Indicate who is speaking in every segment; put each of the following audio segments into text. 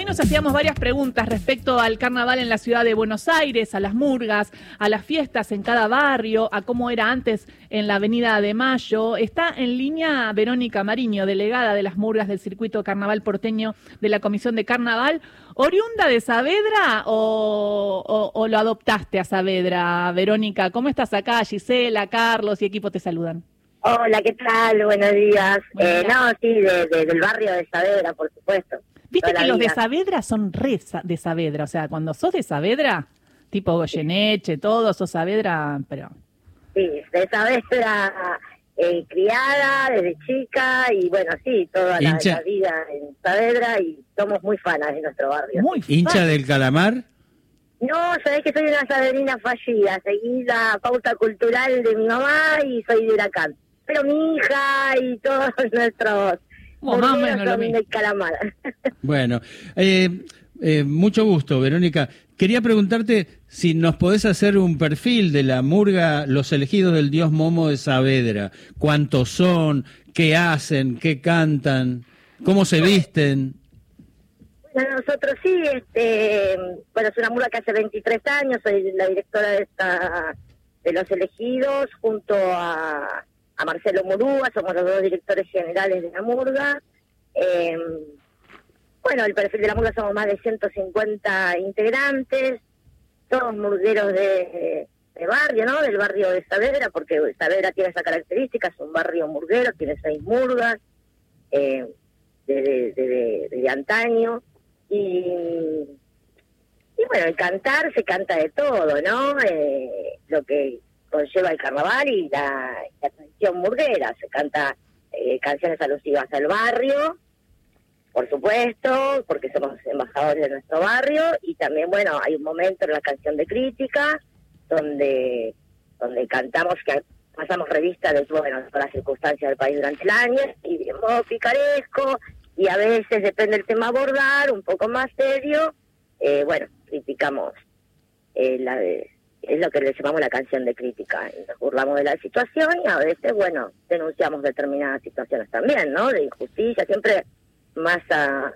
Speaker 1: Hoy nos hacíamos varias preguntas respecto al carnaval en la ciudad de Buenos Aires, a las murgas, a las fiestas en cada barrio, a cómo era antes en la Avenida de Mayo. Está en línea Verónica Mariño, delegada de las murgas del circuito carnaval porteño de la Comisión de Carnaval. ¿Oriunda de Saavedra o, o lo adoptaste a Saavedra, Verónica? ¿Cómo estás acá? Gisela, Carlos y equipo te saludan.
Speaker 2: Hola, ¿qué tal? Buenos días. Eh, no, sí, del barrio de Saavedra, por supuesto.
Speaker 1: Viste que los de Saavedra son re de Saavedra, o sea, cuando sos de Saavedra, tipo Goyeneche, todo, sos Saavedra, pero...
Speaker 2: Sí, de Saavedra eh, criada desde chica y bueno, sí, toda la, vida en Saavedra y somos muy fanas de nuestro barrio. Muy
Speaker 3: ¿Hincha del calamar?
Speaker 2: No, sabés que soy una saberina fallida, seguí la pauta cultural de mi mamá y soy de Huracán pero mi hija y todos nuestros
Speaker 1: bueno, son
Speaker 2: del calamar.
Speaker 3: Bueno, eh, eh, mucho gusto, Verónica. Quería preguntarte si nos podés hacer un perfil de la murga Los elegidos del dios Momo de Saavedra. ¿Cuántos son? ¿Qué hacen? ¿Qué cantan? ¿Cómo se visten?
Speaker 2: Bueno, nosotros sí, este, bueno, es una murga que hace 23 años, soy la directora de esta de Los elegidos, junto a a Marcelo Murúa, somos los dos directores generales de la Murga. Eh, bueno, el perfil de la Murga somos más de 150 integrantes, todos murgueros de, barrio, ¿no? Del barrio de Saavedra, porque Saavedra tiene esa característica, es un barrio murguero, tiene seis murgas, eh, de, antaño. Y, y bueno, el cantar se canta de todo, ¿no? Eh, lo que conlleva el carnaval y la, tradición murguera. Se canta eh, canciones alusivas al barrio, por supuesto, porque somos embajadores de nuestro barrio, y también, bueno, hay un momento en la canción de crítica donde, donde cantamos que pasamos revista de bueno, las circunstancias del país durante el año, y bien picaresco, y a veces depende del tema abordar, un poco más serio, eh, bueno, criticamos eh, la de es lo que le llamamos la canción de crítica. Nos burlamos de la situación y a veces, bueno, denunciamos determinadas situaciones también, ¿no? De injusticia, siempre más a,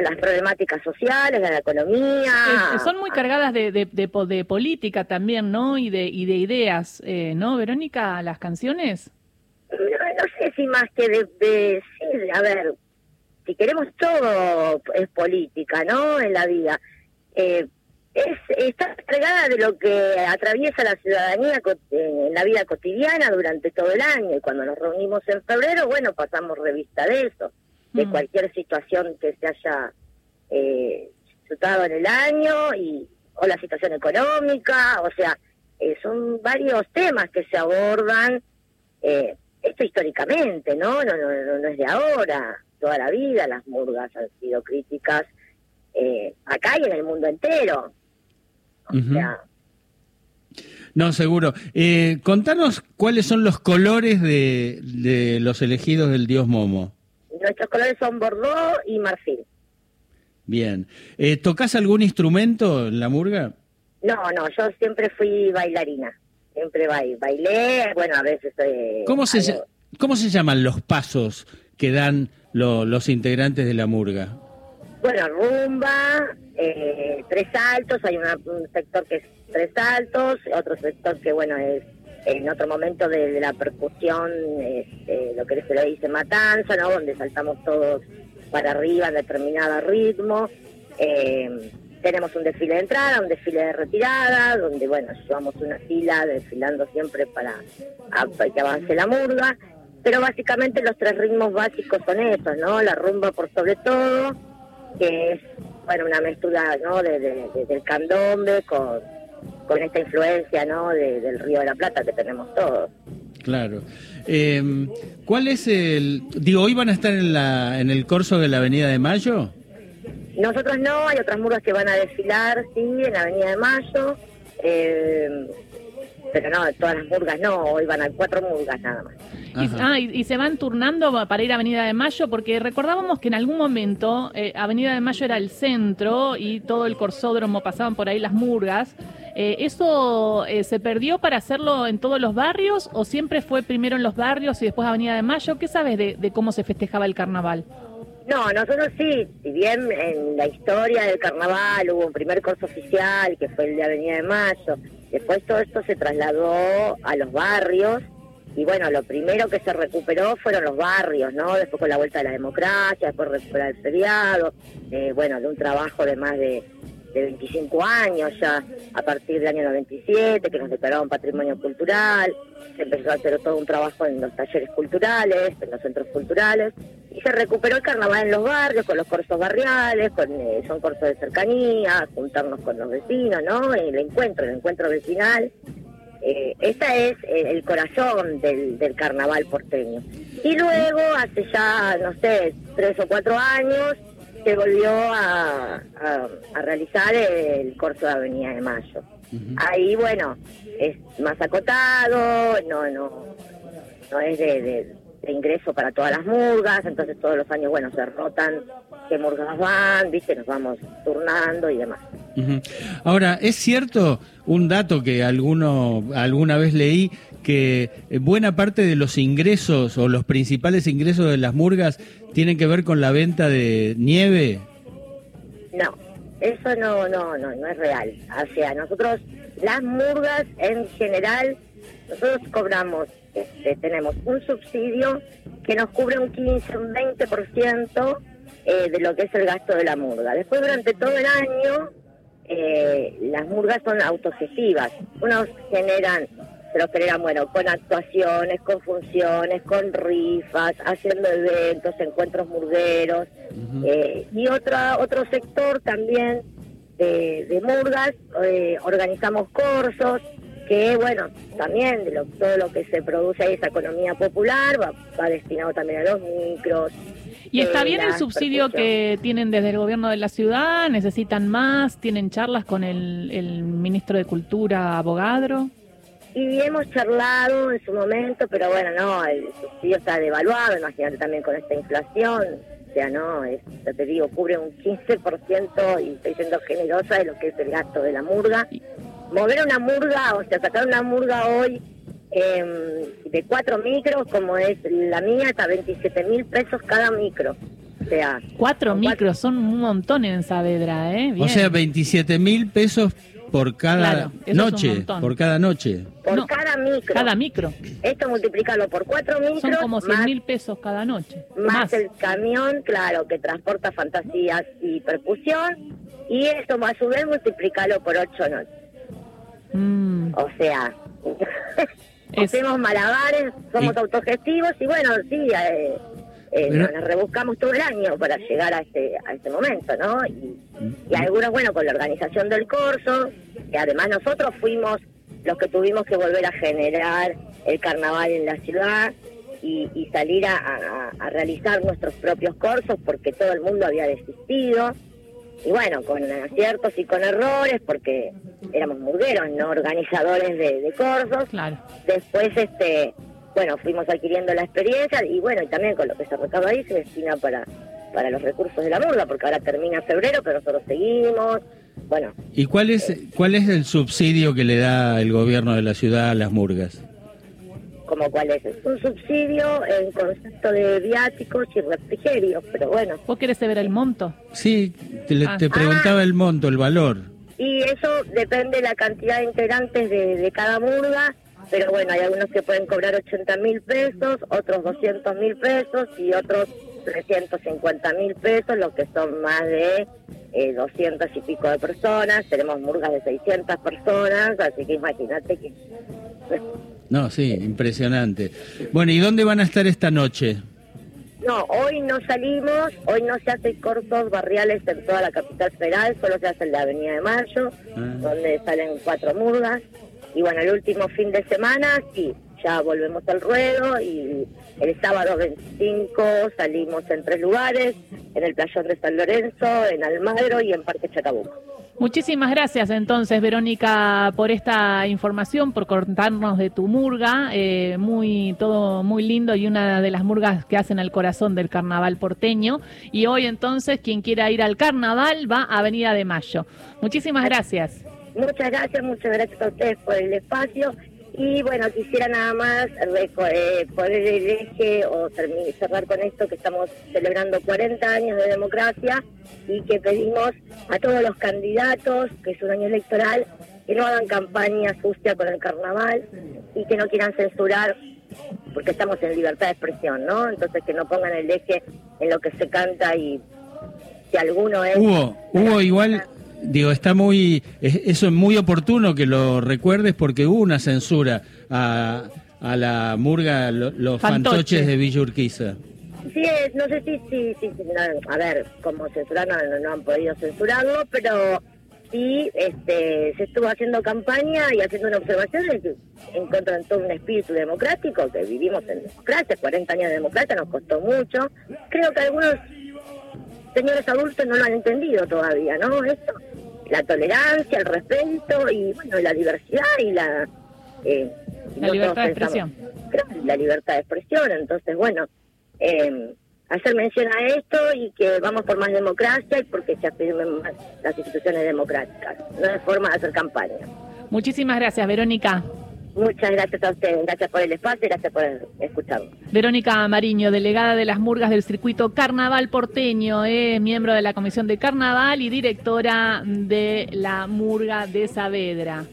Speaker 2: las problemáticas sociales, a la economía.
Speaker 1: son muy cargadas de, de, de, política también, ¿no? Y de, y de ideas, eh, ¿no, Verónica, las canciones?
Speaker 2: No, sé si más que de, sí, a ver, si queremos todo es política, ¿no? En la vida. Eh, es, está cargada de lo que atraviesa la ciudadanía en la vida cotidiana durante todo el año. Y cuando nos reunimos en febrero, bueno, pasamos revista de eso, de mm. cualquier situación que se haya eh, en el año y o la situación económica, o sea, eh, son varios temas que se abordan, eh, esto históricamente, ¿no? No, ¿no? no, es de ahora, toda la vida las murgas han sido críticas eh, acá y en el mundo entero.
Speaker 3: No, seguro. Eh, contanos cuáles son los colores de, de los elegidos del dios Momo.
Speaker 2: Nuestros colores son Bordeaux y Marfil.
Speaker 3: Bien. Eh, ¿Tocás algún instrumento en la murga?
Speaker 2: No, no, yo siempre fui bailarina. Siempre bailé, bueno, a veces...
Speaker 3: ¿Cómo, se, ¿Cómo se llaman los pasos que dan los integrantes de la murga?
Speaker 2: Bueno, rumba, eh, tres saltos, hay un sector que es tres saltos, otro sector que, bueno, es en otro momento de, la percusión, este, lo que se le dice matanza, ¿no? Donde saltamos todos para arriba en determinado ritmo. Eh, tenemos un desfile de entrada, un desfile de retirada, donde, bueno, llevamos una fila desfilando siempre para, para que avance la murga. Pero básicamente los tres ritmos básicos son esos, ¿no? La rumba por sobre todo, que es bueno una mezcla ¿no? De, del candombe con, con esta influencia ¿no? del Río de la Plata que tenemos todos.
Speaker 3: Claro. Eh, ¿Cuál es el...? Digo, ¿hoy van a estar en, la, en el corso de la Avenida de Mayo?
Speaker 2: Nosotros no, hay otras murgas que van a desfilar, sí, en la Avenida de Mayo. Eh, pero no, todas las murgas no, hoy van a cuatro murgas nada más.
Speaker 1: Y, ah, y, se van turnando para ir a Avenida de Mayo, porque recordábamos que en algún momento eh, Avenida de Mayo era el centro y todo el corsódromo pasaban por ahí las murgas. Eh, ¿Eso eh, se perdió para hacerlo en todos los barrios o siempre fue primero en los barrios y después Avenida de Mayo? ¿Qué sabes de, cómo se festejaba el carnaval?
Speaker 2: No, nosotros sí, si bien en la historia del carnaval hubo un primer curso oficial que fue el de Avenida de Mayo, después todo esto se trasladó a los barrios y bueno, lo primero que se recuperó fueron los barrios, ¿no? Después con la vuelta de la democracia, después recuperar el feriado, eh, bueno, de un trabajo de más de, de 25 años ya, a partir del año 97, que nos declararon patrimonio cultural, se empezó a hacer todo un trabajo en los talleres culturales, en los centros culturales, y se recuperó el carnaval en los barrios, con los cursos barriales, con eh, son cursos de cercanía, juntarnos con los vecinos, ¿no? El encuentro, el encuentro vecinal. Eh, ese es el corazón del, del carnaval porteño. Y luego, hace ya, no sé, tres o cuatro años, se volvió a, a, a realizar el corso de Avenida de Mayo. Ahí, bueno, es más acotado, no, no, no es de, de- de ingreso para todas las murgas, entonces todos los años, bueno, se rotan qué murgas van, viste, nos vamos turnando y demás.
Speaker 3: Ahora, ¿es cierto un dato que alguno alguna vez leí que eh, buena parte de los ingresos o los principales ingresos de las murgas tienen que ver con la venta de nieve?
Speaker 2: No, eso no, no, no, no es real. O sea, nosotros, las murgas en general, nosotros cobramos, este, tenemos un subsidio que nos cubre un 15, un 20% eh, de lo que es el gasto de la murga. Después, durante todo el año, eh, las murgas son autogestivas. Unos generan, se lo generan, bueno, con actuaciones, con funciones, con rifas, haciendo eventos, encuentros murgueros. Eh, y otra, otro sector también de, de murgas, eh, organizamos cursos, que bueno, también de lo- todo lo que se produce ahí, esa economía popular, va, va destinado también a los micros.
Speaker 1: ¿Y está bien el subsidio
Speaker 2: percusión.
Speaker 1: que tienen desde el gobierno de la ciudad? ¿Necesitan más? ¿Tienen charlas con el, el ministro de Cultura, Abogadro?
Speaker 2: Y hemos charlado en su momento, pero bueno, no, el subsidio está devaluado, imagínate también con esta inflación. O sea, no, es, ya te digo, cubre un 15% y estoy siendo generosa de lo que es el gasto de la murga. Mover una murga, o sea, sacar una murga hoy em, de cuatro micros, como es la mía, está 27 mil pesos cada micro. O sea,
Speaker 1: Cuatro micros, son un montón en Saavedra, ¿eh? Bien.
Speaker 3: O sea, 27 mil pesos por cada
Speaker 1: Claro,
Speaker 3: noche, por cada noche.
Speaker 2: por
Speaker 1: No,
Speaker 2: cada micro.
Speaker 1: Cada micro.
Speaker 2: Esto multiplicarlo por cuatro micros.
Speaker 1: Son como 100
Speaker 2: más
Speaker 1: mil pesos cada noche.
Speaker 2: más el camión, claro, que transporta fantasías y percusión, y eso a su vez multiplicarlo por ocho noches.
Speaker 1: Mm,
Speaker 2: O sea, hacemos malabares, somos
Speaker 3: Y-
Speaker 2: autogestivos y bueno, sí, eh, eh, nos rebuscamos todo el año para llegar a este, a este momento, ¿no? Y, y algunos, bueno, con la organización del corso, que además nosotros fuimos los que tuvimos que volver a generar el carnaval en la ciudad y, y salir a, a- a realizar nuestros propios corsos porque todo el mundo había desistido. Y bueno, con aciertos y con errores, porque éramos murgueros, no organizadores de, de corsos.
Speaker 1: claro.
Speaker 2: Después, este, bueno, fuimos adquiriendo la experiencia y bueno, y también con lo que se recauda ahí se destina para, para los recursos de la murga, porque ahora termina febrero, pero nosotros seguimos. Bueno,
Speaker 3: ¿Y cuál es cuál es el subsidio que le da el gobierno de la ciudad a las murgas?
Speaker 2: Como cuál es. Es un subsidio en concepto de viáticos y refrigerios, pero bueno.
Speaker 1: ¿Vos querés saber el monto?
Speaker 3: Sí, te, le-
Speaker 1: Ah.
Speaker 3: te preguntaba el monto, el valor.
Speaker 2: Y eso depende de la cantidad de integrantes de, de cada murga, pero bueno, hay algunos que pueden cobrar 80 mil pesos, otros 200 mil pesos y otros 350 mil pesos, lo que son más de eh, 200 y pico de personas. Tenemos murgas de 600 personas, así que imagínate que...
Speaker 3: No, sí, impresionante. Bueno, ¿y dónde van a estar esta noche?
Speaker 2: No, hoy no salimos, hoy no se hacen cortos barriales en toda la capital federal, solo se hace en la Avenida de Mayo,
Speaker 3: Ah.
Speaker 2: donde salen cuatro murgas. Y bueno, el último fin de semana, sí, ya volvemos al ruedo y el sábado 25 salimos en tres lugares, en el Playón de San Lorenzo, en Almagro y en Parque Chacabuco.
Speaker 1: Muchísimas gracias entonces, Verónica, por esta información, por contarnos de tu murga, eh, muy todo muy lindo y una de las murgas que hacen al corazón del carnaval porteño. Y hoy entonces, quien quiera ir al carnaval va a Avenida de Mayo. Muchísimas gracias.
Speaker 2: Muchas gracias, muchas gracias a ustedes por el espacio Y bueno, quisiera nada más eh, poner el eje o cerrar con esto que estamos celebrando 40 años de democracia y que pedimos a todos los candidatos, que es un año electoral, que no hagan campaña sucia con el carnaval y que no quieran censurar porque estamos en libertad de expresión, ¿no? Entonces que no pongan el eje en lo que se canta y si alguno es...
Speaker 3: Hugo, Hugo igual digo, está muy, eso es muy oportuno que lo recuerdes porque hubo una censura a, a la murga, los fantoches de Villa Urquiza.
Speaker 2: Sí, no sé si, si, si a ver, como censurar no, han podido censurarlo, pero sí este, se estuvo haciendo campaña y haciendo una observación en contra de todo un espíritu democrático, que vivimos en democracia, 40 años de democracia nos costó mucho. Creo que algunos señores adultos no lo han entendido todavía, ¿no? Esto, la tolerancia, el respeto y, bueno, la diversidad y la...
Speaker 1: Eh, la libertad de expresión.
Speaker 2: la libertad de expresión, entonces, bueno, eh, hacer mención a esto y que vamos por más democracia y porque se afirmen más las instituciones democráticas. No es forma de hacer campaña.
Speaker 1: Muchísimas gracias, Verónica.
Speaker 2: Muchas gracias a ustedes, gracias por el espacio y gracias por escucharme.
Speaker 1: Verónica Mariño, delegada de las murgas del circuito Carnaval porteño, es miembro de la Comisión de Carnaval y directora de la Murga de Saavedra.